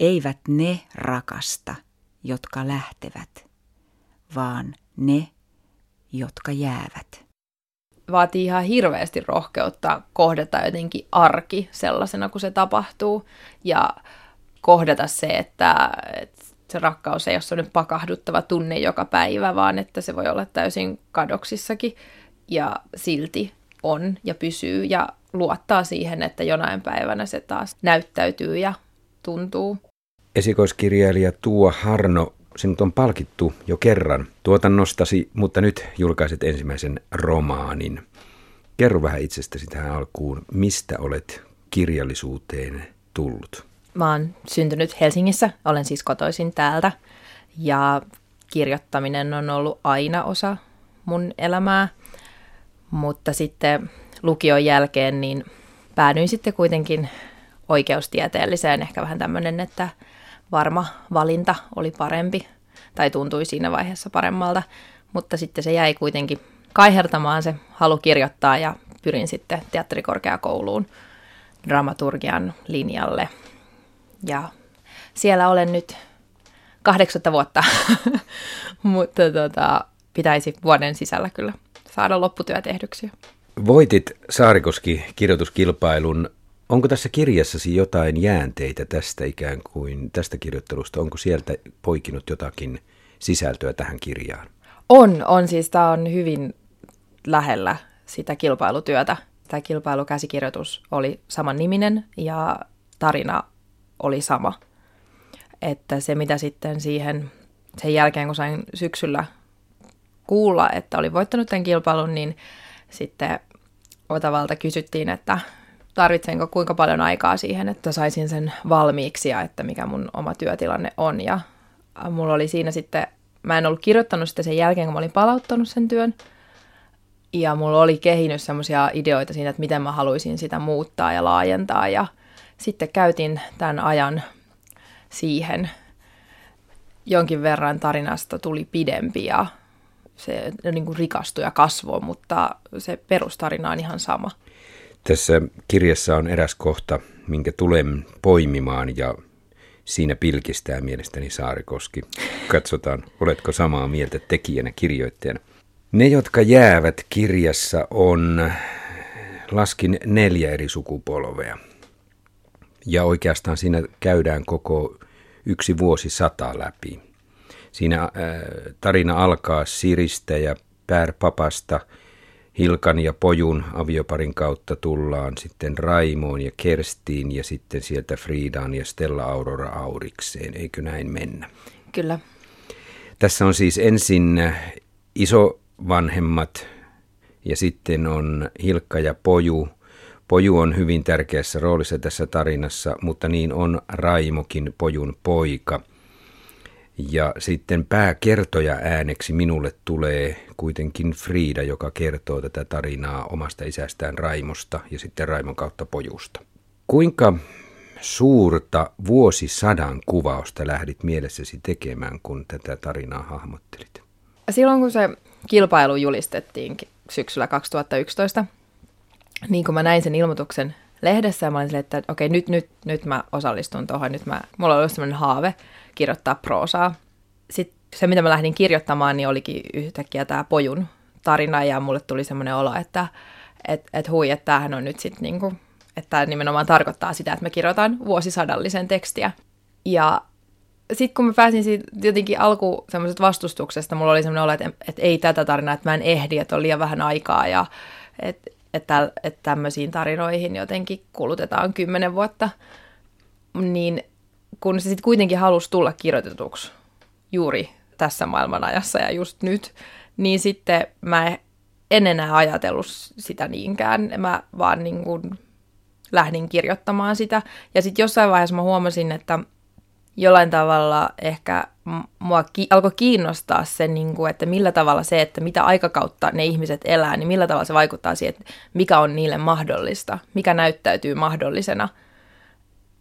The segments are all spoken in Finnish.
Eivät ne rakasta, jotka lähtevät, vaan ne, jotka jäävät. Vaatii ihan hirveästi rohkeutta kohdata jotenkin arki sellaisena, kun se tapahtuu. Ja kohdata se, että, että se rakkaus ei ole sellainen pakahduttava tunne joka päivä, vaan että se voi olla täysin kadoksissakin. Ja silti on ja pysyy ja luottaa siihen, että jonain päivänä se taas näyttäytyy ja tuntuu. Esikoiskirjailija Tuo Harno, sinut on palkittu jo kerran tuotannostasi, mutta nyt julkaiset ensimmäisen romaanin. Kerro vähän itsestäsi tähän alkuun, mistä olet kirjallisuuteen tullut? Mä oon syntynyt Helsingissä, olen siis kotoisin täältä ja kirjoittaminen on ollut aina osa mun elämää, mutta sitten lukion jälkeen niin päädyin sitten kuitenkin oikeustieteelliseen, ehkä vähän tämmöinen, että varma valinta oli parempi tai tuntui siinä vaiheessa paremmalta, mutta sitten se jäi kuitenkin kaihertamaan se halu kirjoittaa ja pyrin sitten teatterikorkeakouluun dramaturgian linjalle. Ja siellä olen nyt kahdeksatta vuotta, mutta tota, pitäisi vuoden sisällä kyllä saada lopputyö tehdyksi. Voitit Saarikoski kirjoituskilpailun. Onko tässä kirjassasi jotain jäänteitä tästä ikään kuin tästä kirjoittelusta? Onko sieltä poikinut jotakin sisältöä tähän kirjaan? On, on siis. Tämä on hyvin lähellä sitä kilpailutyötä. Tämä kilpailukäsikirjoitus oli saman niminen ja tarina oli sama. Että se, mitä sitten siihen sen jälkeen, kun sain syksyllä kuulla, että oli voittanut tämän kilpailun, niin sitten Otavalta kysyttiin, että tarvitsenko kuinka paljon aikaa siihen, että saisin sen valmiiksi ja että mikä mun oma työtilanne on. Ja mulla oli siinä sitten, mä en ollut kirjoittanut sitä sen jälkeen, kun mä olin palauttanut sen työn. Ja mulla oli kehinyt semmoisia ideoita siinä, että miten mä haluaisin sitä muuttaa ja laajentaa. Ja sitten käytin tämän ajan siihen. Jonkin verran tarinasta tuli pidempi ja se niin kuin rikastui ja kasvoi, mutta se perustarina on ihan sama. Tässä kirjassa on eräs kohta, minkä tulen poimimaan ja siinä pilkistää mielestäni Saarikoski. Katsotaan, oletko samaa mieltä tekijänä, kirjoittajana. Ne, jotka jäävät kirjassa on, laskin neljä eri sukupolvea. Ja oikeastaan siinä käydään koko yksi vuosi sata läpi. Siinä äh, tarina alkaa Siristä ja Päärpapasta. Hilkan ja Pojun avioparin kautta tullaan sitten Raimoon ja Kerstiin ja sitten sieltä Friidaan ja Stella Aurora Aurikseen. Eikö näin mennä? Kyllä. Tässä on siis ensin isovanhemmat ja sitten on Hilkka ja Poju. Poju on hyvin tärkeässä roolissa tässä tarinassa, mutta niin on Raimokin Pojun poika – ja sitten pääkertoja ääneksi minulle tulee kuitenkin Frida, joka kertoo tätä tarinaa omasta isästään Raimosta ja sitten Raimon kautta pojusta. Kuinka suurta vuosisadan kuvausta lähdit mielessäsi tekemään, kun tätä tarinaa hahmottelit? Silloin kun se kilpailu julistettiin syksyllä 2011, niin kun mä näin sen ilmoituksen lehdessä ja mä olin silleen, että okei, nyt, nyt, nyt mä osallistun tuohon, nyt mä, mulla oli sellainen haave kirjoittaa proosaa. Sitten se, mitä mä lähdin kirjoittamaan, niin olikin yhtäkkiä tämä pojun tarina ja mulle tuli semmoinen olo, että et, et hui, että tämähän on nyt sitten niinku, että tämä nimenomaan tarkoittaa sitä, että mä kirjoitan vuosisadallisen tekstiä. Ja sitten kun mä pääsin siitä jotenkin alku semmoisesta vastustuksesta, mulla oli semmoinen olo, että, että ei tätä tarinaa, että mä en ehdi, että on liian vähän aikaa ja että että, että tämmöisiin tarinoihin jotenkin kulutetaan kymmenen vuotta, niin kun se sitten kuitenkin halusi tulla kirjoitetuksi juuri tässä maailmanajassa ja just nyt, niin sitten mä en enää ajatellut sitä niinkään. Mä vaan niin kuin lähdin kirjoittamaan sitä. Ja sitten jossain vaiheessa mä huomasin, että jollain tavalla ehkä mua ki- alkoi kiinnostaa se, niin kuin, että millä tavalla se, että mitä aikakautta ne ihmiset elää, niin millä tavalla se vaikuttaa siihen, että mikä on niille mahdollista, mikä näyttäytyy mahdollisena.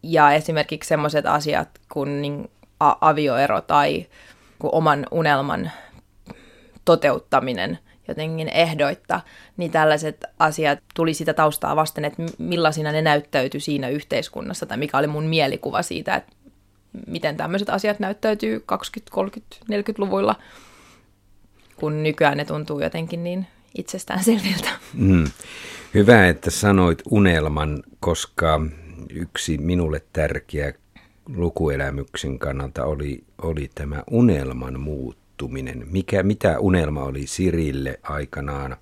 Ja esimerkiksi sellaiset asiat kuin niin, a- avioero tai kuin oman unelman toteuttaminen jotenkin ehdoitta, niin tällaiset asiat tuli sitä taustaa vasten, että millaisina ne näyttäytyi siinä yhteiskunnassa tai mikä oli mun mielikuva siitä, että miten tämmöiset asiat näyttäytyy 20, 30, 40-luvuilla, kun nykyään ne tuntuu jotenkin niin itsestäänselviltä. Mm. Hyvä, että sanoit unelman, koska yksi minulle tärkeä lukuelämyksen kannalta oli, oli tämä unelman muuttuminen. Mikä, mitä unelma oli Sirille aikanaan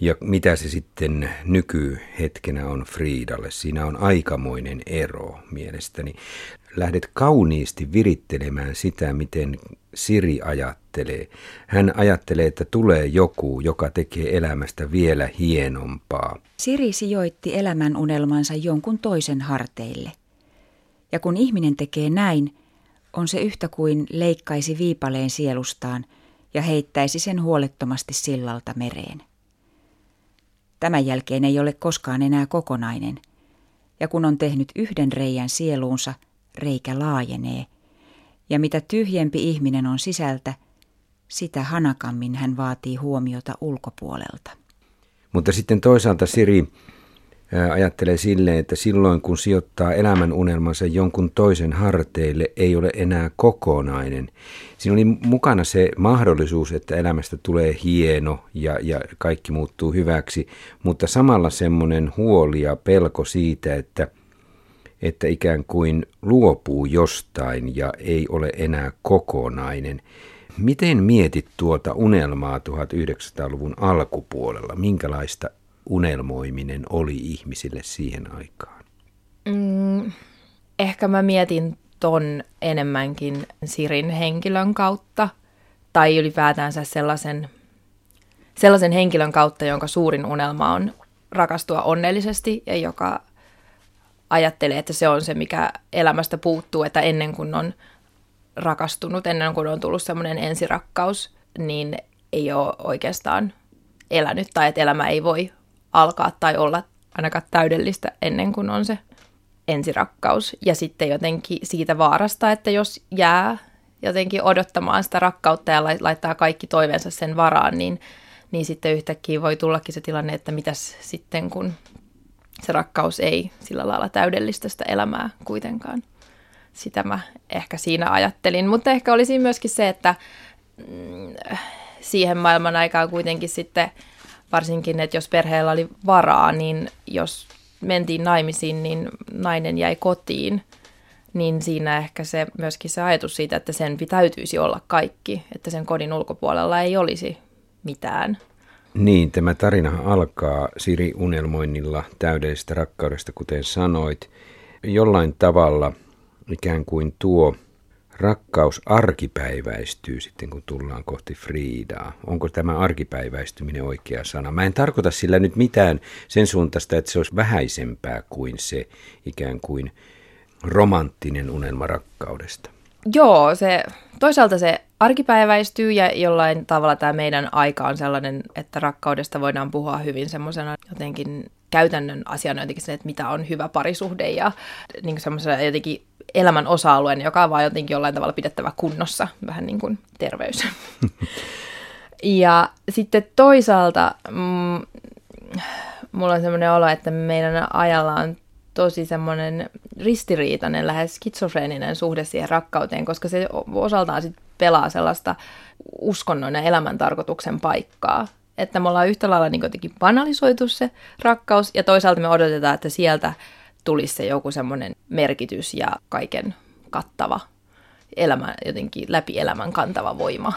ja mitä se sitten nykyhetkenä on Friidalle. Siinä on aikamoinen ero mielestäni. Lähdet kauniisti virittelemään sitä, miten Siri ajattelee. Hän ajattelee, että tulee joku, joka tekee elämästä vielä hienompaa. Siri sijoitti elämän unelmansa jonkun toisen harteille. Ja kun ihminen tekee näin, on se yhtä kuin leikkaisi viipaleen sielustaan ja heittäisi sen huolettomasti sillalta mereen. Tämän jälkeen ei ole koskaan enää kokonainen, ja kun on tehnyt yhden reijän sieluunsa, reikä laajenee, ja mitä tyhjempi ihminen on sisältä, sitä hanakammin hän vaatii huomiota ulkopuolelta. Mutta sitten toisaalta Siri ajattelee silleen, että silloin kun sijoittaa elämän unelmansa jonkun toisen harteille, ei ole enää kokonainen. Siinä oli mukana se mahdollisuus, että elämästä tulee hieno ja, ja kaikki muuttuu hyväksi, mutta samalla semmoinen huoli ja pelko siitä, että, että ikään kuin luopuu jostain ja ei ole enää kokonainen. Miten mietit tuota unelmaa 1900-luvun alkupuolella? Minkälaista unelmoiminen oli ihmisille siihen aikaan? Mm, ehkä mä mietin ton enemmänkin Sirin henkilön kautta, tai ylipäätänsä sellaisen, sellaisen henkilön kautta, jonka suurin unelma on rakastua onnellisesti ja joka ajattelee, että se on se, mikä elämästä puuttuu, että ennen kuin on rakastunut, ennen kuin on tullut semmoinen ensirakkaus, niin ei ole oikeastaan elänyt tai että elämä ei voi alkaa tai olla ainakaan täydellistä ennen kuin on se ensirakkaus. Ja sitten jotenkin siitä vaarasta, että jos jää jotenkin odottamaan sitä rakkautta ja laittaa kaikki toiveensa sen varaan, niin, niin sitten yhtäkkiä voi tullakin se tilanne, että mitäs sitten kun se rakkaus ei sillä lailla täydellistä sitä elämää kuitenkaan. Sitä mä ehkä siinä ajattelin. Mutta ehkä olisi myöskin se, että mm, siihen maailman aikaan kuitenkin sitten – varsinkin, että jos perheellä oli varaa, niin jos mentiin naimisiin, niin nainen jäi kotiin, niin siinä ehkä se myöskin se ajatus siitä, että sen täytyisi olla kaikki, että sen kodin ulkopuolella ei olisi mitään. Niin, tämä tarina alkaa Siri unelmoinnilla täydellisestä rakkaudesta, kuten sanoit. Jollain tavalla ikään kuin tuo rakkaus arkipäiväistyy sitten, kun tullaan kohti Friidaa. Onko tämä arkipäiväistyminen oikea sana? Mä en tarkoita sillä nyt mitään sen suuntaista, että se olisi vähäisempää kuin se ikään kuin romanttinen unelma rakkaudesta. Joo, se, toisaalta se arkipäiväistyy ja jollain tavalla tämä meidän aika on sellainen, että rakkaudesta voidaan puhua hyvin semmoisena jotenkin käytännön asiana jotenkin se, että mitä on hyvä parisuhde ja niin semmoisena jotenkin elämän osa-alueen, joka on vaan jotenkin jollain tavalla pidettävä kunnossa, vähän niin kuin terveys. ja sitten toisaalta mm, mulla on semmoinen olo, että meidän ajalla on tosi semmoinen ristiriitainen, lähes skitsofreeninen suhde siihen rakkauteen, koska se osaltaan sit pelaa sellaista uskonnon ja elämäntarkoituksen paikkaa. Että me ollaan yhtä lailla niin jotenkin banalisoitu se rakkaus, ja toisaalta me odotetaan, että sieltä tulisi se joku semmoinen merkitys ja kaiken kattava elämä, jotenkin läpi elämän kantava voima.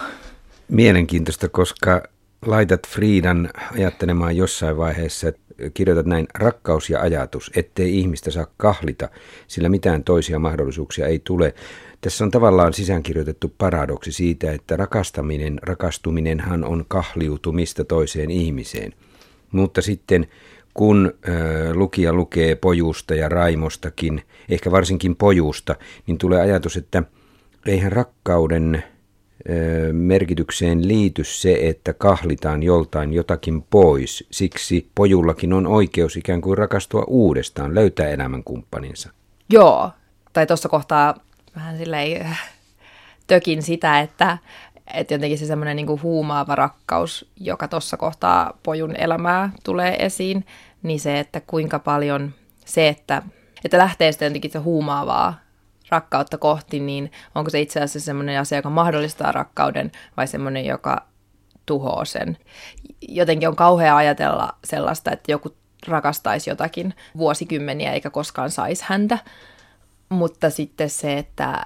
Mielenkiintoista, koska laitat Friidan ajattelemaan jossain vaiheessa, että kirjoitat näin, rakkaus ja ajatus, ettei ihmistä saa kahlita, sillä mitään toisia mahdollisuuksia ei tule. Tässä on tavallaan sisäänkirjoitettu paradoksi siitä, että rakastaminen, rakastuminenhan on kahliutumista toiseen ihmiseen. Mutta sitten kun äh, lukija lukee pojusta ja raimostakin, ehkä varsinkin pojusta, niin tulee ajatus, että eihän rakkauden merkitykseen liity se, että kahlitaan joltain jotakin pois. Siksi pojullakin on oikeus ikään kuin rakastua uudestaan, löytää elämänkumppaninsa. Joo, tai tuossa kohtaa vähän silleen tökin sitä, että, että jotenkin se semmoinen niin huumaava rakkaus, joka tuossa kohtaa pojun elämää tulee esiin, niin se, että kuinka paljon se, että, että lähtee sitten jotenkin se huumaavaa rakkautta kohti, niin onko se itse asiassa semmoinen asia, joka mahdollistaa rakkauden vai semmoinen, joka tuhoaa sen. Jotenkin on kauhea ajatella sellaista, että joku rakastaisi jotakin vuosikymmeniä eikä koskaan saisi häntä, mutta sitten se, että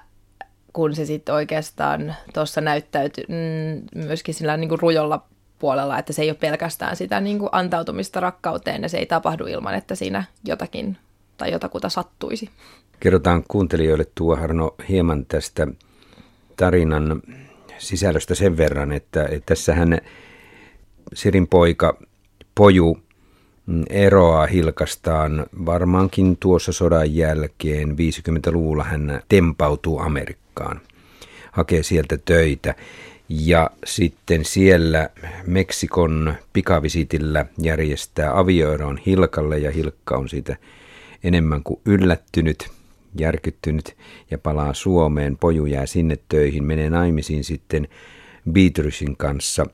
kun se sitten oikeastaan tuossa näyttäytyy mm, myöskin sillä niin kuin rujolla puolella, että se ei ole pelkästään sitä niin kuin antautumista rakkauteen ja se ei tapahdu ilman, että siinä jotakin tai jotakuta sattuisi. Kerrotaan kuuntelijoille tuo Harno hieman tästä tarinan sisällöstä sen verran, että, että tässähän Sirin poika Poju mm, eroaa Hilkastaan varmaankin tuossa sodan jälkeen. 50-luvulla hän tempautuu Amerikkaan, hakee sieltä töitä. Ja sitten siellä Meksikon pikavisitillä järjestää avioeron Hilkalle ja Hilkka on siitä enemmän kuin yllättynyt, järkyttynyt ja palaa Suomeen. Poju jää sinne töihin, menee naimisiin sitten Beatricein kanssa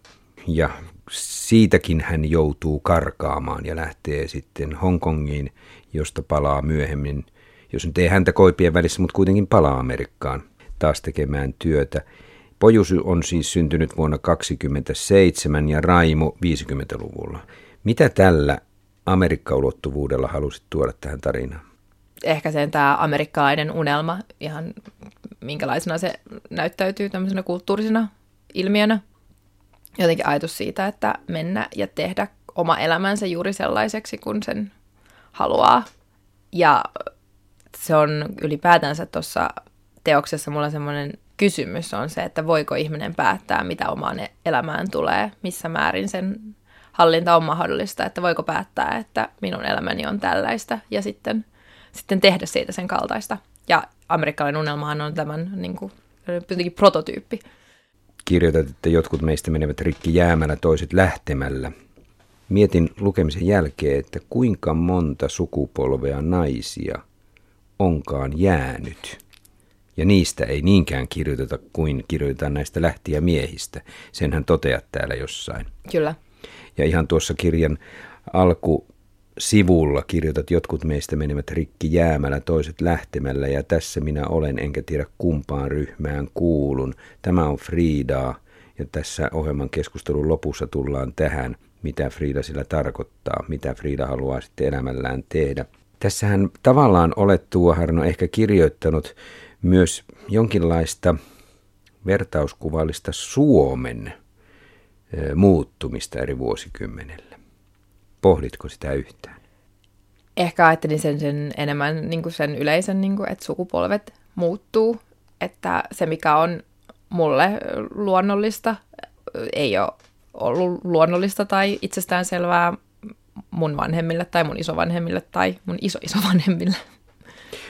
ja siitäkin hän joutuu karkaamaan ja lähtee sitten Hongkongiin, josta palaa myöhemmin, jos nyt ei häntä koipien välissä, mutta kuitenkin palaa Amerikkaan taas tekemään työtä. Pojus on siis syntynyt vuonna 1927 ja Raimo 50-luvulla. Mitä tällä Amerikka-ulottuvuudella halusit tuoda tähän tarinaan? Ehkä sen tämä amerikkalainen unelma, ihan minkälaisena se näyttäytyy tämmöisenä kulttuurisena ilmiönä. Jotenkin ajatus siitä, että mennä ja tehdä oma elämänsä juuri sellaiseksi, kun sen haluaa. Ja se on ylipäätänsä tuossa teoksessa mulla semmoinen kysymys on se, että voiko ihminen päättää, mitä omaan elämään tulee, missä määrin sen hallinta on mahdollista, että voiko päättää, että minun elämäni on tällaista ja sitten, sitten tehdä siitä sen kaltaista. Ja amerikkalainen unelmahan on tämän niin kuin, jotenkin prototyyppi. Kirjoitat, että jotkut meistä menevät rikki jäämällä, toiset lähtemällä. Mietin lukemisen jälkeen, että kuinka monta sukupolvea naisia onkaan jäänyt. Ja niistä ei niinkään kirjoiteta kuin kirjoitetaan näistä lähtiä miehistä. Senhän toteat täällä jossain. Kyllä. Ja ihan tuossa kirjan alku sivulla kirjoitat, jotkut meistä menivät rikki jäämällä, toiset lähtemällä ja tässä minä olen, enkä tiedä kumpaan ryhmään kuulun. Tämä on Friidaa ja tässä ohjelman keskustelun lopussa tullaan tähän, mitä Friida sillä tarkoittaa, mitä Friida haluaa sitten elämällään tehdä. Tässähän tavallaan olet tuo Harno ehkä kirjoittanut myös jonkinlaista vertauskuvallista Suomen muuttumista eri vuosikymmenellä. Pohditko sitä yhtään? Ehkä ajattelin sen, sen enemmän niin kuin sen yleisen, niin kuin, että sukupolvet muuttuu, että se mikä on mulle luonnollista, ei ole ollut luonnollista tai itsestäänselvää mun vanhemmille tai mun isovanhemmille tai mun isoisovanhemmille.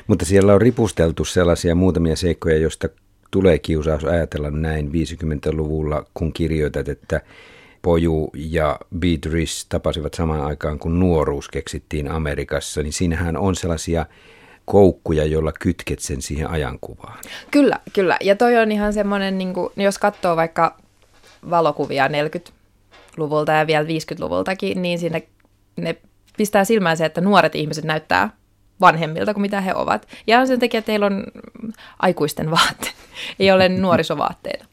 Mutta siellä on ripusteltu sellaisia muutamia seikkoja, joista tulee kiusaus ajatella näin 50-luvulla, kun kirjoitat, että Poju ja Beatrice tapasivat samaan aikaan, kun nuoruus keksittiin Amerikassa, niin siinähän on sellaisia koukkuja, joilla kytket sen siihen ajankuvaan. Kyllä, kyllä. Ja toi on ihan semmoinen, niin kuin, jos katsoo vaikka valokuvia 40-luvulta ja vielä 50-luvultakin, niin siinä ne pistää silmään se, että nuoret ihmiset näyttää vanhemmilta kuin mitä he ovat. Ja sen takia, että teillä on aikuisten vaatteet, ei ole nuorisovaatteita.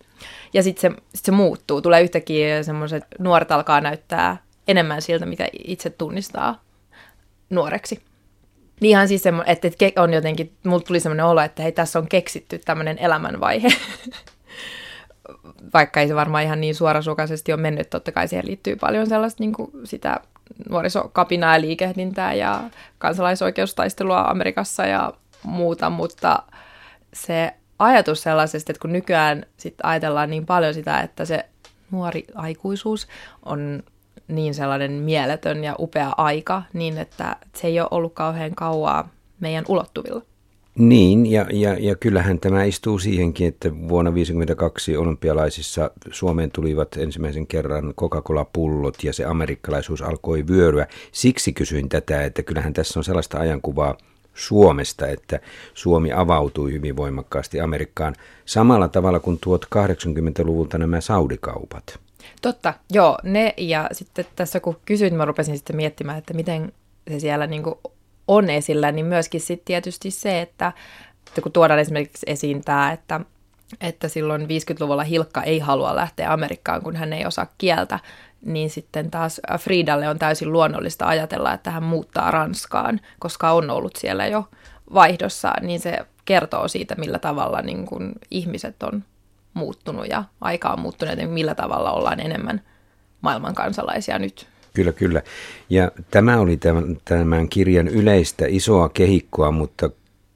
Ja sitten se, sit se muuttuu, tulee yhtäkkiä semmoiset, nuoret alkaa näyttää enemmän siltä, mitä itse tunnistaa nuoreksi. Niin ihan siis semmoinen, että, että on jotenkin, mulla tuli semmoinen olo, että hei, tässä on keksitty tämmöinen elämänvaihe. Vaikka ei se varmaan ihan niin suorasukaisesti ole mennyt, totta kai siihen liittyy paljon sellaista niin kuin sitä nuorisokapinaa ja liikehdintää ja kansalaisoikeustaistelua Amerikassa ja muuta, mutta se ajatus sellaisesta, että kun nykyään sit ajatellaan niin paljon sitä, että se nuori aikuisuus on niin sellainen mieletön ja upea aika, niin että se ei ole ollut kauhean kauaa meidän ulottuvilla. Niin, ja, ja, ja kyllähän tämä istuu siihenkin, että vuonna 1952 olympialaisissa Suomeen tulivat ensimmäisen kerran Coca-Cola-pullot ja se amerikkalaisuus alkoi vyöryä. Siksi kysyin tätä, että kyllähän tässä on sellaista ajankuvaa Suomesta, että Suomi avautui hyvin voimakkaasti Amerikkaan samalla tavalla kuin tuot 80-luvulta nämä saudikaupat. Totta, joo, ne ja sitten tässä kun kysyin, mä rupesin sitten miettimään, että miten se siellä niin on esillä, niin myöskin sitten tietysti se, että kun tuodaan esimerkiksi esiin tämä, että, että silloin 50-luvulla Hilkka ei halua lähteä Amerikkaan, kun hän ei osaa kieltä, niin sitten taas Fridalle on täysin luonnollista ajatella, että hän muuttaa Ranskaan, koska on ollut siellä jo vaihdossa, niin se kertoo siitä, millä tavalla niin kuin ihmiset on muuttunut ja aika on muuttunut ja millä tavalla ollaan enemmän maailman kansalaisia nyt. Kyllä, kyllä. Ja tämä oli tämän, tämän kirjan yleistä isoa kehikkoa, mutta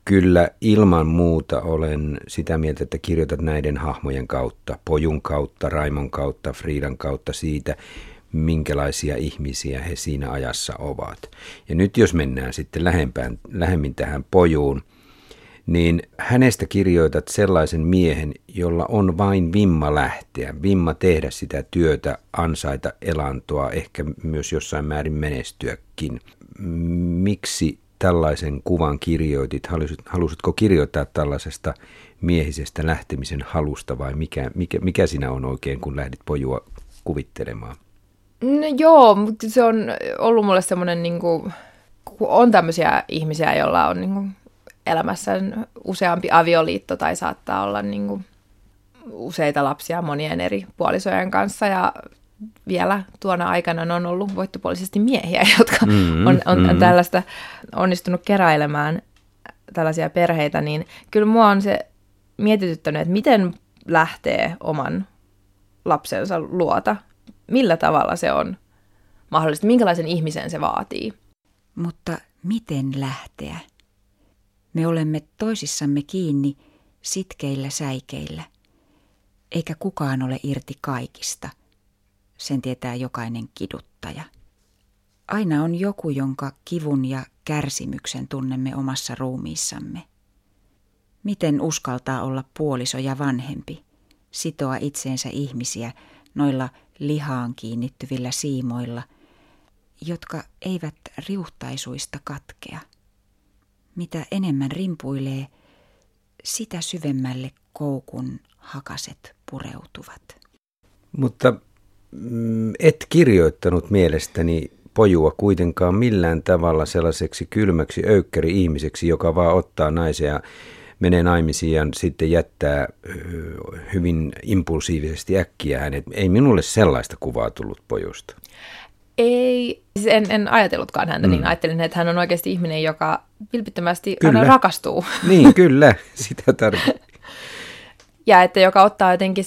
kyllä ilman muuta olen sitä mieltä, että kirjoitat näiden hahmojen kautta, Pojun kautta, Raimon kautta, Friidan kautta siitä, minkälaisia ihmisiä he siinä ajassa ovat. Ja nyt jos mennään sitten lähempään, lähemmin tähän Pojuun, niin hänestä kirjoitat sellaisen miehen, jolla on vain vimma lähteä, vimma tehdä sitä työtä, ansaita elantoa, ehkä myös jossain määrin menestyäkin. Miksi tällaisen kuvan kirjoitit? Halusitko kirjoittaa tällaisesta miehisestä lähtemisen halusta vai mikä, mikä, mikä sinä on oikein, kun lähdit pojua kuvittelemaan? No joo, se on ollut mulle semmoinen, niin kuin, kun on tämmöisiä ihmisiä, joilla on niin kuin, elämässään useampi avioliitto tai saattaa olla niin kuin, useita lapsia monien eri puolisojen kanssa ja vielä tuona aikana on ollut voittopuolisesti miehiä, jotka mm, on, on mm. tällaista onnistunut keräilemään tällaisia perheitä, niin kyllä mua on se mietityttänyt, että miten lähtee oman lapsensa luota millä tavalla se on mahdollista, minkälaisen ihmisen se vaatii. Mutta miten lähteä? Me olemme toisissamme kiinni sitkeillä säikeillä, eikä kukaan ole irti kaikista. Sen tietää jokainen kiduttaja. Aina on joku, jonka kivun ja kärsimyksen tunnemme omassa ruumiissamme. Miten uskaltaa olla puoliso ja vanhempi, sitoa itseensä ihmisiä noilla lihaan kiinnittyvillä siimoilla, jotka eivät riuhtaisuista katkea. Mitä enemmän rimpuilee, sitä syvemmälle koukun hakaset pureutuvat. Mutta et kirjoittanut mielestäni pojua kuitenkaan millään tavalla sellaiseksi kylmäksi öykkäri ihmiseksi, joka vaan ottaa naisia menee naimisiin ja sitten jättää hyvin impulsiivisesti äkkiä hänet. Ei minulle sellaista kuvaa tullut pojusta. Ei, siis en, en ajatellutkaan häntä niin. mm. niin. Ajattelin, että hän on oikeasti ihminen, joka vilpittömästi kyllä. aina rakastuu. Niin, kyllä. Sitä tarkoittaa. Ja että joka ottaa jotenkin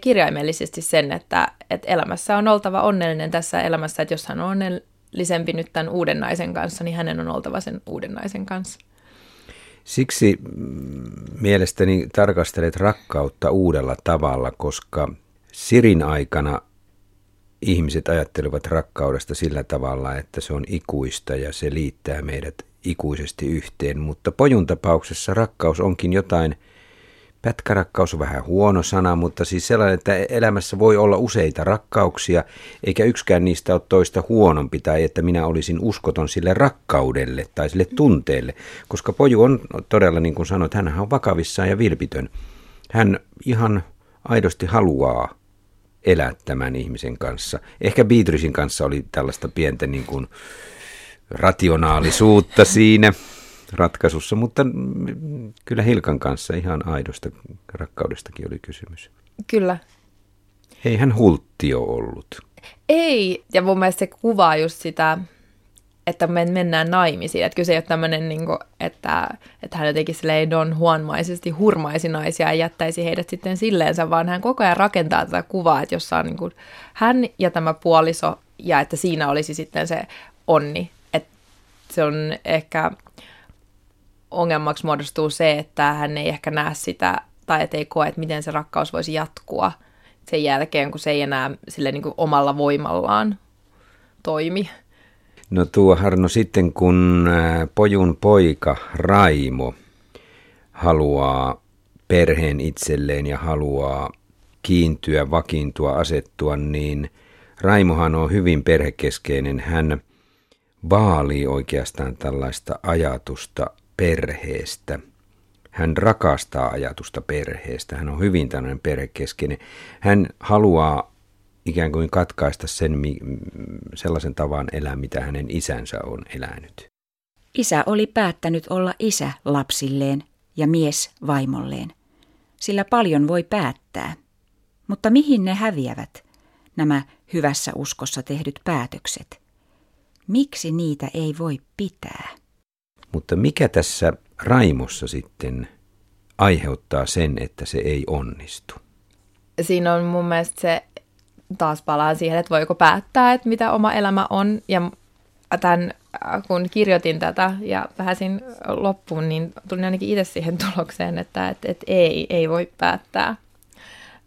kirjaimellisesti sen, että, että elämässä on oltava onnellinen tässä elämässä, että jos hän on onnellisempi nyt tämän uuden naisen kanssa, niin hänen on oltava sen uuden naisen kanssa. Siksi mm, mielestäni tarkastelet rakkautta uudella tavalla, koska Sirin aikana ihmiset ajattelevat rakkaudesta sillä tavalla, että se on ikuista ja se liittää meidät ikuisesti yhteen, mutta pojun tapauksessa rakkaus onkin jotain – Pätkärakkaus on vähän huono sana, mutta siis sellainen, että elämässä voi olla useita rakkauksia, eikä yksikään niistä ole toista huonompi, tai että minä olisin uskoton sille rakkaudelle tai sille tunteelle, koska poju on todella, niin kuin sanoit, hän on vakavissaan ja vilpitön. Hän ihan aidosti haluaa elää tämän ihmisen kanssa. Ehkä Beatricein kanssa oli tällaista pientä niin kuin rationaalisuutta siinä ratkaisussa, mutta kyllä Hilkan kanssa ihan aidosta rakkaudestakin oli kysymys. Kyllä. Ei hän hulttio ollut. Ei, ja mun mielestä se kuvaa just sitä, että me mennään naimisiin. Että kyse ei ole tämmöinen, niin kuin, että, että hän jotenkin silleen Don Juanmaisesti hurmaisi naisia ja jättäisi heidät sitten silleensä, vaan hän koko ajan rakentaa tätä kuvaa, että jossa on niin kuin hän ja tämä puoliso, ja että siinä olisi sitten se onni. Että se on ehkä ongelmaksi muodostuu se, että hän ei ehkä näe sitä tai et ei koe, että miten se rakkaus voisi jatkua sen jälkeen, kun se ei enää sille niin kuin omalla voimallaan toimi. No tuo Harno, sitten kun äh, pojun poika Raimo haluaa perheen itselleen ja haluaa kiintyä, vakiintua, asettua, niin Raimohan on hyvin perhekeskeinen. Hän vaalii oikeastaan tällaista ajatusta perheestä. Hän rakastaa ajatusta perheestä. Hän on hyvin tämmöinen perhekeskeinen. Hän haluaa ikään kuin katkaista sen sellaisen tavan elää, mitä hänen isänsä on elänyt. Isä oli päättänyt olla isä lapsilleen, ja mies vaimolleen, sillä paljon voi päättää. Mutta mihin ne häviävät, nämä hyvässä uskossa tehdyt päätökset? Miksi niitä ei voi pitää? Mutta mikä tässä Raimossa sitten aiheuttaa sen, että se ei onnistu? Siinä on mun mielestä se, taas palaan siihen, että voiko päättää, että mitä oma elämä on. Ja tämän, kun kirjoitin tätä ja pääsin loppuun, niin tulin ainakin itse siihen tulokseen, että, että, että ei, ei voi päättää,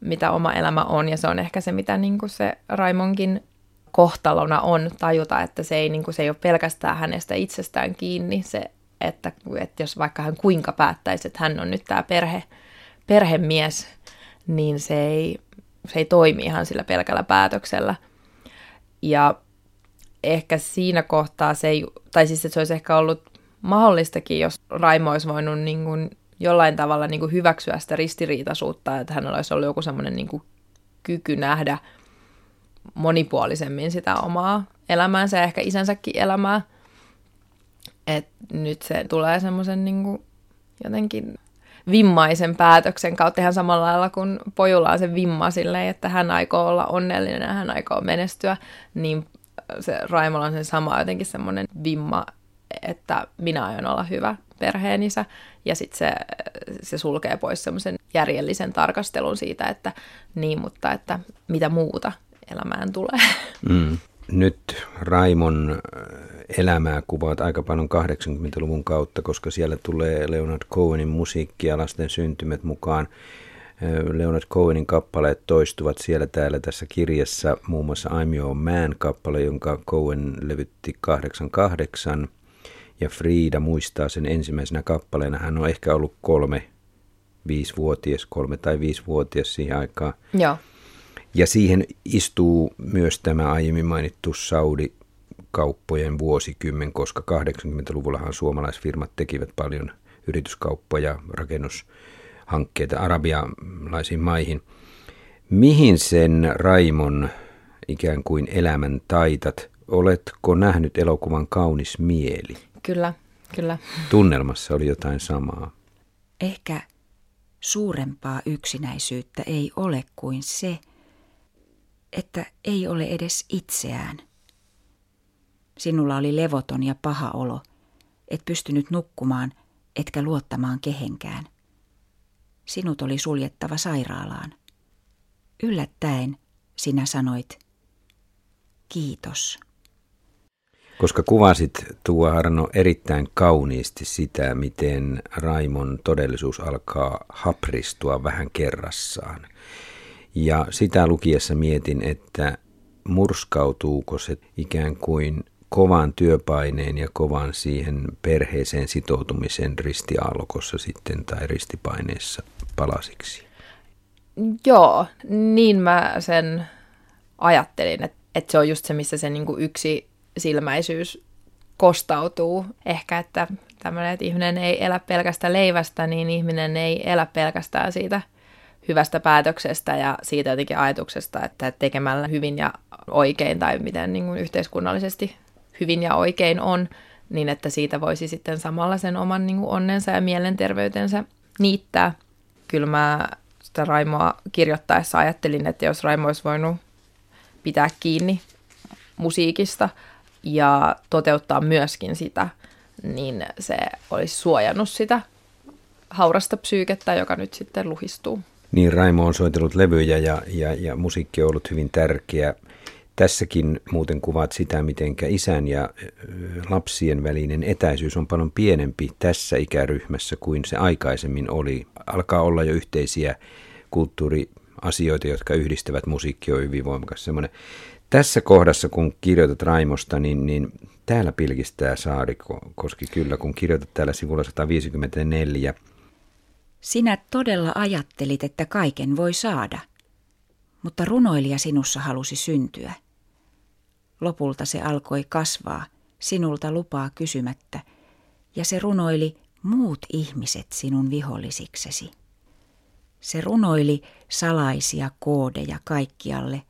mitä oma elämä on. Ja se on ehkä se, mitä niin kuin se Raimonkin kohtalona on tajuta, että se ei, niin kuin, se ei ole pelkästään hänestä itsestään kiinni, se, että, että jos vaikka hän kuinka päättäisi, että hän on nyt tämä perhe, perhemies, niin se ei, se ei toimi ihan sillä pelkällä päätöksellä. Ja ehkä siinä kohtaa se ei, tai siis että se olisi ehkä ollut mahdollistakin, jos Raimo olisi voinut niin kuin jollain tavalla niin kuin hyväksyä sitä ristiriitaisuutta, että hänellä olisi ollut joku semmoinen niin kyky nähdä monipuolisemmin sitä omaa elämäänsä ja ehkä isänsäkin elämää. Et nyt se tulee semmoisen niin jotenkin vimmaisen päätöksen kautta ihan samalla lailla kuin pojalla on se vimma silleen, että hän aikoo olla onnellinen ja hän aikoo menestyä, niin se Raimolla on se sama jotenkin semmoinen vimma, että minä aion olla hyvä perheenisä. Ja sitten se, se sulkee pois semmoisen järjellisen tarkastelun siitä, että niin, mutta että mitä muuta elämään tulee. Mm. Nyt Raimon elämää kuvaat aika paljon 80-luvun kautta, koska siellä tulee Leonard Cohenin musiikki ja lasten syntymät mukaan. Leonard Cohenin kappaleet toistuvat siellä täällä tässä kirjassa, muun muassa I'm Your Man-kappale, jonka Cohen levytti 88. Ja Frida muistaa sen ensimmäisenä kappaleena. Hän on ehkä ollut kolme, viisivuotias, kolme tai viisivuotias siihen aikaan. Joo. Ja siihen istuu myös tämä aiemmin mainittu Saudi kauppojen vuosikymmen, koska 80-luvullahan suomalaisfirmat tekivät paljon yrityskauppoja, rakennushankkeita arabialaisiin maihin. Mihin sen Raimon ikään kuin elämän taitat? Oletko nähnyt elokuvan Kaunis mieli? Kyllä, kyllä. Tunnelmassa oli jotain samaa. Ehkä suurempaa yksinäisyyttä ei ole kuin se, että ei ole edes itseään. Sinulla oli levoton ja paha olo, et pystynyt nukkumaan, etkä luottamaan kehenkään. Sinut oli suljettava sairaalaan. Yllättäen sinä sanoit, kiitos. Koska kuvasit tuo Arno erittäin kauniisti sitä, miten Raimon todellisuus alkaa hapristua vähän kerrassaan. Ja sitä lukiessa mietin, että murskautuuko se ikään kuin kovan työpaineen ja kovan siihen perheeseen sitoutumisen ristiaallokossa sitten tai ristipaineessa palasiksi? Joo, niin mä sen ajattelin, että, että se on just se, missä se niin yksi silmäisyys kostautuu. Ehkä, että tämmöinen, että ihminen ei elä pelkästään leivästä, niin ihminen ei elä pelkästään siitä hyvästä päätöksestä ja siitä jotenkin ajatuksesta, että tekemällä hyvin ja oikein tai miten niin kuin yhteiskunnallisesti hyvin ja oikein on, niin että siitä voisi sitten samalla sen oman niin kuin onnensa ja mielenterveytensä niittää. Kyllä mä sitä Raimoa kirjoittaessa ajattelin, että jos Raimo olisi voinut pitää kiinni musiikista ja toteuttaa myöskin sitä, niin se olisi suojannut sitä haurasta psyykettä, joka nyt sitten luhistuu. Niin, Raimo on soitellut levyjä ja, ja, ja musiikki on ollut hyvin tärkeä. Tässäkin muuten kuvaat sitä, miten isän ja lapsien välinen etäisyys on paljon pienempi tässä ikäryhmässä kuin se aikaisemmin oli. Alkaa olla jo yhteisiä kulttuuriasioita, jotka yhdistävät musiikki on hyvin voimakas. Semmoinen. Tässä kohdassa, kun kirjoitat Raimosta, niin, niin täällä pilkistää Saari Koski kyllä, kun kirjoitat täällä sivulla 154. Sinä todella ajattelit, että kaiken voi saada, mutta runoilija sinussa halusi syntyä. Lopulta se alkoi kasvaa, sinulta lupaa kysymättä, ja se runoili muut ihmiset sinun vihollisiksesi. Se runoili salaisia koodeja kaikkialle,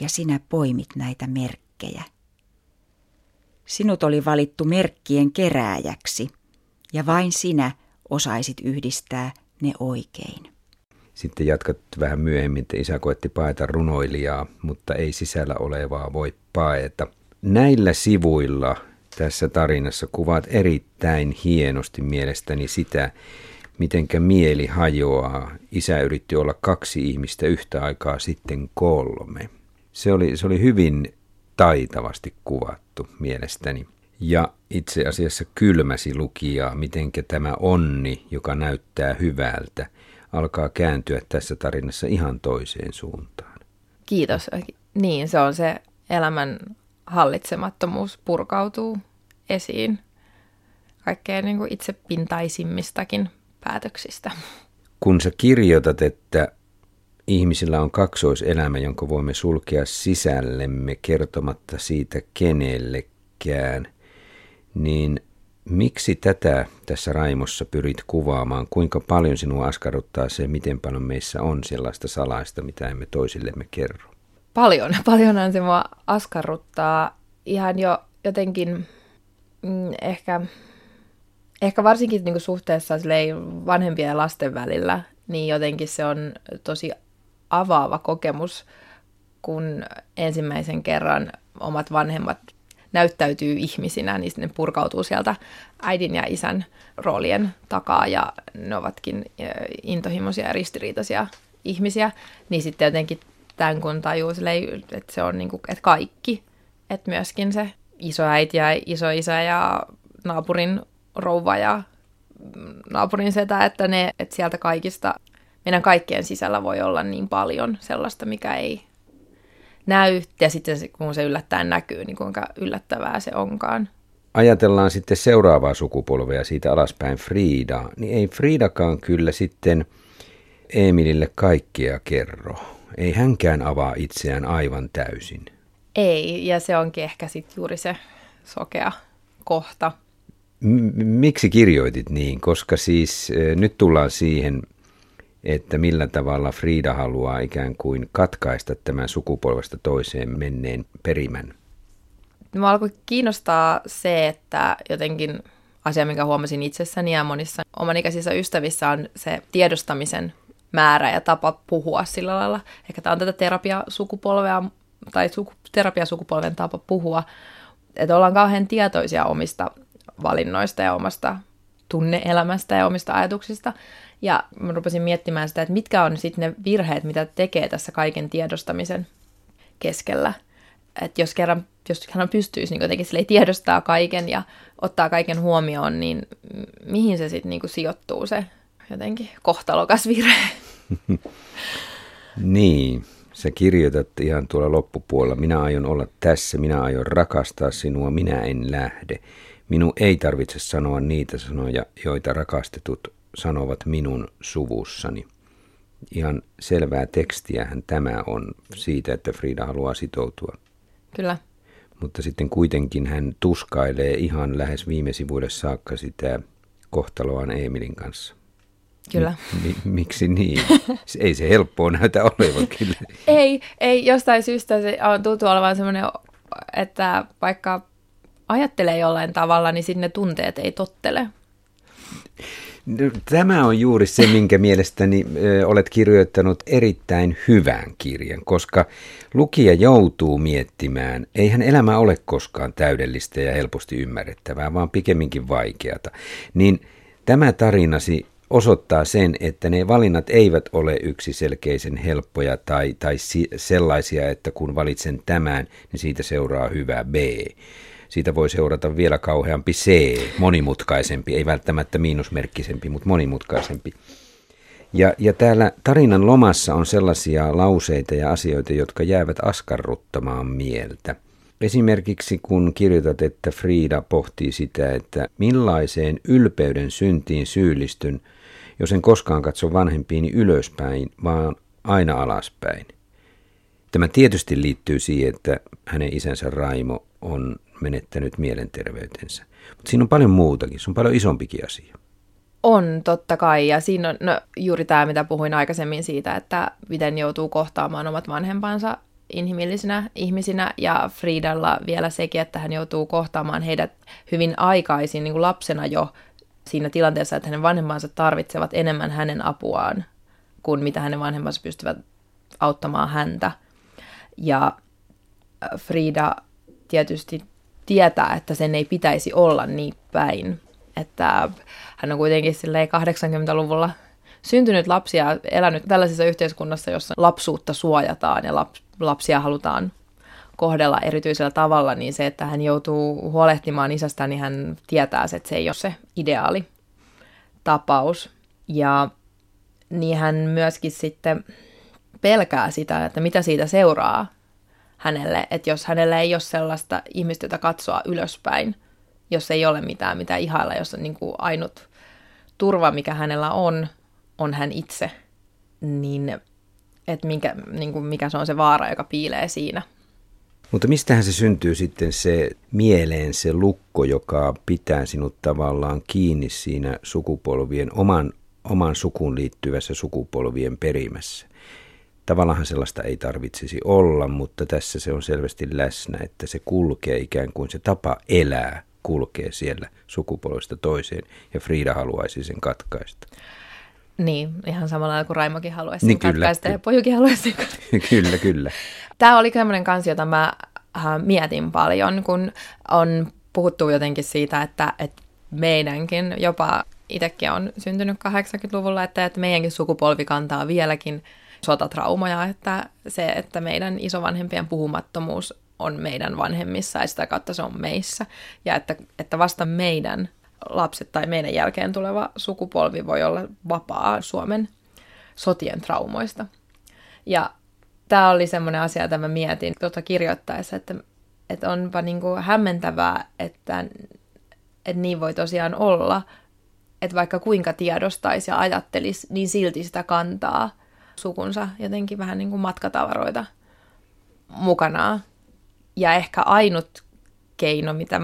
ja sinä poimit näitä merkkejä. Sinut oli valittu merkkien kerääjäksi, ja vain sinä osaisit yhdistää ne oikein. Sitten jatkat vähän myöhemmin, että isä koetti paeta runoilijaa, mutta ei sisällä olevaa voi paeta. Näillä sivuilla tässä tarinassa kuvaat erittäin hienosti mielestäni sitä, mitenkä mieli hajoaa. Isä yritti olla kaksi ihmistä yhtä aikaa, sitten kolme. Se oli, se oli hyvin taitavasti kuvattu mielestäni. Ja itse asiassa kylmäsi lukijaa, mitenkä tämä onni, joka näyttää hyvältä, alkaa kääntyä tässä tarinassa ihan toiseen suuntaan. Kiitos. Niin, se on se elämän hallitsemattomuus purkautuu esiin kaikkein niin kuin itsepintaisimmistakin päätöksistä. Kun sä kirjoitat, että ihmisillä on kaksoiselämä, jonka voimme sulkea sisällemme kertomatta siitä kenellekään, niin miksi tätä tässä Raimossa pyrit kuvaamaan? Kuinka paljon sinua askarruttaa se, miten paljon meissä on sellaista salaista, mitä emme toisillemme kerro? Paljon. Paljonhan se mua askarruttaa ihan jo jotenkin mm, ehkä ehkä varsinkin niin suhteessa vanhempien ja lasten välillä, niin jotenkin se on tosi avaava kokemus, kun ensimmäisen kerran omat vanhemmat näyttäytyy ihmisinä, niin ne purkautuu sieltä äidin ja isän roolien takaa ja ne ovatkin intohimoisia ja ristiriitaisia ihmisiä, niin sitten jotenkin tämän kun tajuu, että se on niin kuin, että kaikki, että myöskin se isoäiti ja isoisä ja naapurin rouva ja naapurin setä, että, ne, että sieltä kaikista, meidän kaikkien sisällä voi olla niin paljon sellaista, mikä ei näy, ja sitten kun se yllättäen näkyy, niin kuinka yllättävää se onkaan. Ajatellaan sitten seuraavaa sukupolvea siitä alaspäin Frida, niin ei Fridakaan kyllä sitten Emilille kaikkea kerro. Ei hänkään avaa itseään aivan täysin. Ei, ja se onkin ehkä sitten juuri se sokea kohta, miksi kirjoitit niin? Koska siis nyt tullaan siihen, että millä tavalla Frida haluaa ikään kuin katkaista tämän sukupolvesta toiseen menneen perimän. Mä alkoi kiinnostaa se, että jotenkin asia, minkä huomasin itsessäni ja monissa omanikäisissä ystävissä on se tiedostamisen määrä ja tapa puhua sillä lailla. Ehkä tämä on tätä terapiasukupolvea tai suku, terapiasukupolven tapa puhua, että ollaan kauhean tietoisia omista valinnoista ja omasta tunneelämästä ja omista ajatuksista. Ja mä rupesin miettimään sitä, että mitkä on sitten ne virheet, mitä tekee tässä kaiken tiedostamisen keskellä. Että jos kerran, jos hän pystyisi niin jotenkin sille tiedostaa kaiken ja ottaa kaiken huomioon, niin mihin se sitten niin sijoittuu se jotenkin kohtalokas virhe? niin, sä kirjoitat ihan tuolla loppupuolella, minä aion olla tässä, minä aion rakastaa sinua, minä en lähde. Minun ei tarvitse sanoa niitä sanoja, joita rakastetut sanovat minun suvussani. Ihan selvää tekstiähän tämä on siitä, että Frida haluaa sitoutua. Kyllä. Mutta sitten kuitenkin hän tuskailee ihan lähes viime sivuille saakka sitä kohtaloaan Emilin kanssa. Kyllä. Mi- miksi niin? ei se helppoa näytä olevan kyllä. ei, ei, jostain syystä se on tuntuu olevan semmoinen, että vaikka ajattelee jollain tavalla, niin sinne tunteet ei tottele. Tämä on juuri se, minkä mielestäni olet kirjoittanut erittäin hyvän kirjan, koska lukija joutuu miettimään, eihän elämä ole koskaan täydellistä ja helposti ymmärrettävää, vaan pikemminkin vaikeata. Niin tämä tarinasi osoittaa sen, että ne valinnat eivät ole yksiselkeisen helppoja tai, tai sellaisia, että kun valitsen tämän, niin siitä seuraa hyvä B siitä voi seurata vielä kauheampi C, monimutkaisempi, ei välttämättä miinusmerkkisempi, mutta monimutkaisempi. Ja, ja täällä tarinan lomassa on sellaisia lauseita ja asioita, jotka jäävät askarruttamaan mieltä. Esimerkiksi kun kirjoitat, että Frida pohtii sitä, että millaiseen ylpeyden syntiin syyllistyn, jos en koskaan katso vanhempiini ylöspäin, vaan aina alaspäin. Tämä tietysti liittyy siihen, että hänen isänsä Raimo on menettänyt mielenterveytensä. Mutta siinä on paljon muutakin, se on paljon isompikin asia. On, totta kai. Ja siinä on no, juuri tämä, mitä puhuin aikaisemmin siitä, että miten joutuu kohtaamaan omat vanhempansa inhimillisinä ihmisinä. Ja Friedalla vielä sekin, että hän joutuu kohtaamaan heidät hyvin aikaisin, niin kuin lapsena jo siinä tilanteessa, että hänen vanhemmansa tarvitsevat enemmän hänen apuaan kuin mitä hänen vanhemmansa pystyvät auttamaan häntä. Ja Frida tietysti tietää, että sen ei pitäisi olla niin päin. Että hän on kuitenkin 80-luvulla syntynyt lapsi ja elänyt tällaisessa yhteiskunnassa, jossa lapsuutta suojataan ja lapsia halutaan kohdella erityisellä tavalla, niin se, että hän joutuu huolehtimaan isästään, niin hän tietää, että se ei ole se ideaali tapaus. Ja niin hän myöskin sitten pelkää sitä, että mitä siitä seuraa hänelle, että jos hänellä ei ole sellaista ihmistä, jota katsoa ylöspäin, jos ei ole mitään, mitä ihailla, jos on niin kuin ainut turva, mikä hänellä on, on hän itse, niin että minkä, niin kuin mikä se on se vaara, joka piilee siinä. Mutta mistähän se syntyy sitten se mieleen, se lukko, joka pitää sinut tavallaan kiinni siinä sukupolvien, oman, oman sukuun liittyvässä sukupolvien perimässä? Tavallaan sellaista ei tarvitsisi olla, mutta tässä se on selvästi läsnä, että se kulkee ikään kuin se tapa elää kulkee siellä sukupolvesta toiseen, ja Frida haluaisi sen katkaista. Niin, ihan samalla lailla kuin Raimokin haluaisi niin, kyllä, katkaista kyllä. ja Pojukin haluaisi katkaista. kyllä, kyllä. Tämä oli sellainen kansi, jota mä äh, mietin paljon, kun on puhuttu jotenkin siitä, että, että meidänkin, jopa itsekin on syntynyt 80-luvulla, että, että meidänkin sukupolvi kantaa vieläkin sotatraumoja, että se, että meidän isovanhempien puhumattomuus on meidän vanhemmissa ja sitä kautta se on meissä. Ja että, että vasta meidän lapset tai meidän jälkeen tuleva sukupolvi voi olla vapaa Suomen sotien traumoista. Ja tämä oli semmoinen asia, jota mä mietin tuota kirjoittaessa, että, että onpa niin kuin hämmentävää, että, että niin voi tosiaan olla, että vaikka kuinka tiedostaisi ja ajattelisi, niin silti sitä kantaa sukunsa jotenkin vähän niin kuin matkatavaroita mukanaan. Ja ehkä ainut keino, mitä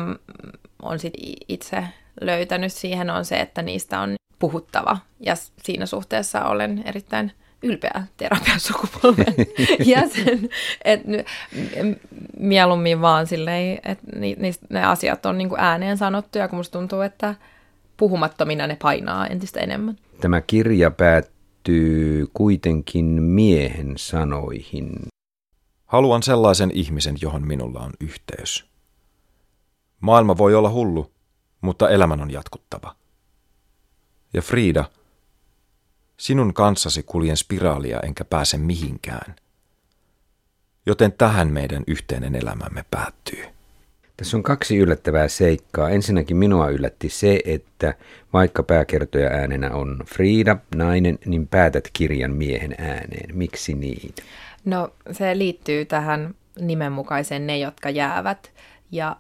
on sit itse löytänyt siihen, on se, että niistä on puhuttava. Ja siinä suhteessa olen erittäin ylpeä terapiasukupolven jäsen. Et mieluummin vaan silleen, että ne asiat on niin kuin ääneen sanottuja, kun musta tuntuu, että puhumattomina ne painaa entistä enemmän. Tämä kirja päättyy kuitenkin miehen sanoihin. Haluan sellaisen ihmisen, johon minulla on yhteys. Maailma voi olla hullu, mutta elämän on jatkuttava. Ja Frida, sinun kanssasi kuljen spiraalia enkä pääse mihinkään. Joten tähän meidän yhteinen elämämme päättyy. Tässä on kaksi yllättävää seikkaa. Ensinnäkin minua yllätti se, että vaikka pääkertoja äänenä on Frida, nainen, niin päätät kirjan miehen ääneen. Miksi niin? No se liittyy tähän nimenmukaiseen ne, jotka jäävät. Ja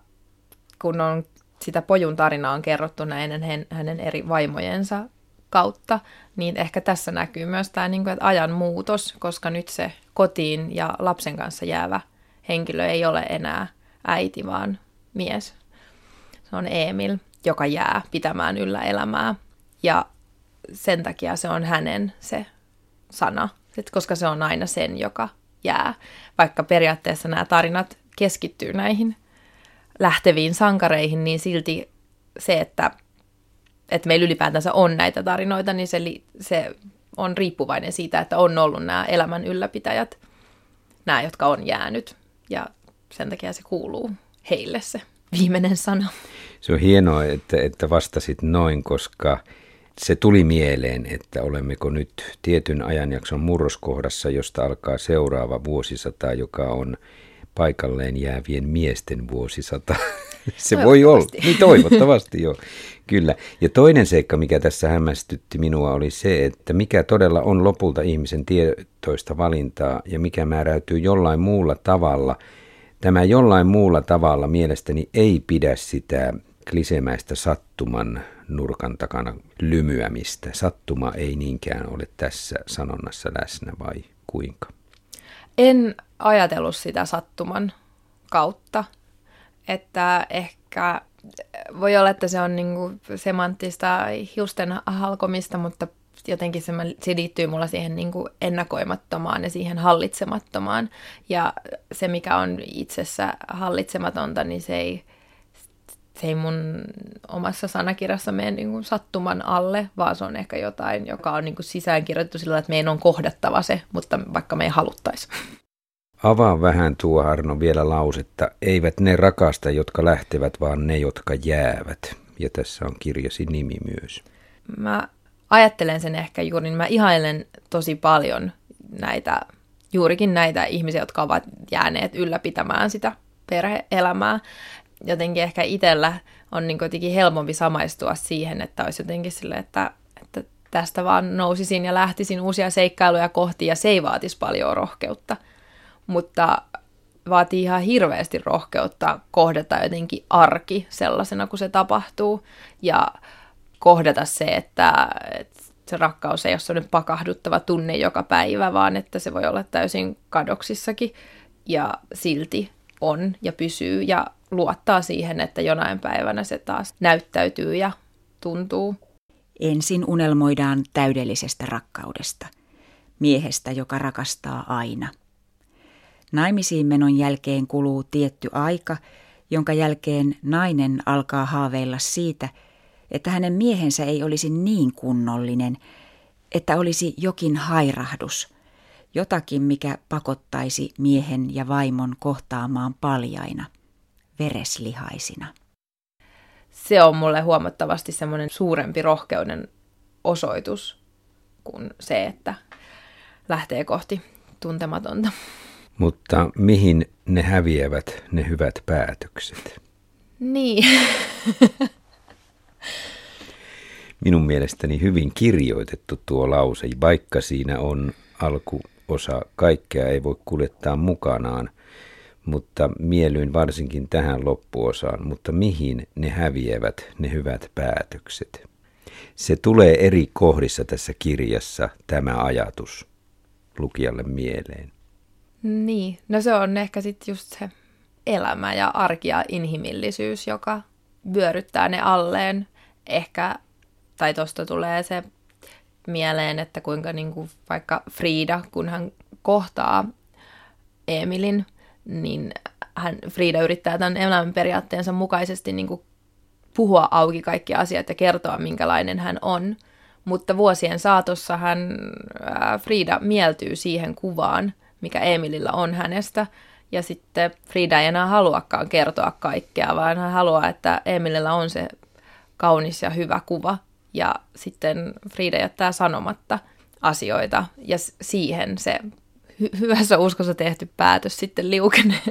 kun on sitä pojun tarinaa on kerrottu näiden hänen eri vaimojensa kautta, niin ehkä tässä näkyy myös tämä niin kuin, että ajan muutos, koska nyt se kotiin ja lapsen kanssa jäävä henkilö ei ole enää äiti, vaan mies. Se on Emil, joka jää pitämään yllä elämää. Ja sen takia se on hänen se sana, koska se on aina sen, joka jää. Vaikka periaatteessa nämä tarinat keskittyy näihin lähteviin sankareihin, niin silti se, että, että meillä ylipäätänsä on näitä tarinoita, niin se, se on riippuvainen siitä, että on ollut nämä elämän ylläpitäjät, nämä, jotka on jäänyt. Ja sen takia se kuuluu heille se viimeinen sana. Se on hienoa, että, että vastasit noin, koska se tuli mieleen, että olemmeko nyt tietyn ajanjakson murroskohdassa, josta alkaa seuraava vuosisata, joka on paikalleen jäävien miesten vuosisata. Se voi olla. Niin toivottavasti, joo. Kyllä. Ja toinen seikka, mikä tässä hämmästytti minua, oli se, että mikä todella on lopulta ihmisen tietoista valintaa ja mikä määräytyy jollain muulla tavalla. Tämä jollain muulla tavalla mielestäni ei pidä sitä klisemäistä sattuman nurkan takana lymyämistä. Sattuma ei niinkään ole tässä sanonnassa läsnä vai kuinka? En ajatellut sitä sattuman kautta, että ehkä voi olla, että se on niinku semanttista hiusten halkomista, mutta jotenkin se, se liittyy mulla siihen niinku ennakoimattomaan ja siihen hallitsemattomaan. Ja se, mikä on itsessä hallitsematonta, niin se ei, se ei mun omassa sanakirjassa mene niin kuin sattuman alle, vaan se on ehkä jotain, joka on niin kuin sisäänkirjoitettu sillä, että meidän on kohdattava se, mutta vaikka me ei haluttaisi. Avaa vähän tuo Arno vielä lausetta. Eivät ne rakasta, jotka lähtevät, vaan ne, jotka jäävät. Ja tässä on kirjasi nimi myös. Mä ajattelen sen ehkä juuri, niin mä ihailen tosi paljon näitä, juurikin näitä ihmisiä, jotka ovat jääneet ylläpitämään sitä perheelämää. Jotenkin ehkä itsellä on niin jotenkin helpompi samaistua siihen, että olisi jotenkin sille, että, että tästä vaan nousisin ja lähtisin uusia seikkailuja kohti ja se ei vaatisi paljon rohkeutta. Mutta vaatii ihan hirveästi rohkeutta kohdata jotenkin arki sellaisena kuin se tapahtuu ja kohdata se, että, että se rakkaus ei ole sellainen pakahduttava tunne joka päivä, vaan että se voi olla täysin kadoksissakin ja silti on ja pysyy ja luottaa siihen, että jonain päivänä se taas näyttäytyy ja tuntuu. Ensin unelmoidaan täydellisestä rakkaudesta, miehestä, joka rakastaa aina. Naimisiin menon jälkeen kuluu tietty aika, jonka jälkeen nainen alkaa haaveilla siitä, että hänen miehensä ei olisi niin kunnollinen, että olisi jokin hairahdus, jotakin mikä pakottaisi miehen ja vaimon kohtaamaan paljaina, vereslihaisina. Se on mulle huomattavasti semmoinen suurempi rohkeuden osoitus kuin se, että lähtee kohti tuntematonta. Mutta mihin ne häviävät, ne hyvät päätökset? Niin. Minun mielestäni hyvin kirjoitettu tuo lause, vaikka siinä on alkuosa, kaikkea ei voi kuljettaa mukanaan, mutta mielyin varsinkin tähän loppuosaan, mutta mihin ne häviävät, ne hyvät päätökset. Se tulee eri kohdissa tässä kirjassa, tämä ajatus, lukijalle mieleen. Niin, no se on ehkä sitten just se elämä ja arki ja inhimillisyys, joka vyöryttää ne alleen. Ehkä, tai tuosta tulee se mieleen, että kuinka niin kuin vaikka Frida, kun hän kohtaa Emilin, niin hän, Frida yrittää tämän elämän periaatteensa mukaisesti niin kuin puhua auki kaikki asiat ja kertoa, minkälainen hän on. Mutta vuosien saatossa hän, Frida mieltyy siihen kuvaan, mikä Emilillä on hänestä. Ja sitten Frida ei enää haluakaan kertoa kaikkea, vaan hän haluaa, että Emilillä on se kaunis ja hyvä kuva. Ja sitten Frida jättää sanomatta asioita ja siihen se hy- hyvässä uskossa tehty päätös sitten liukenee.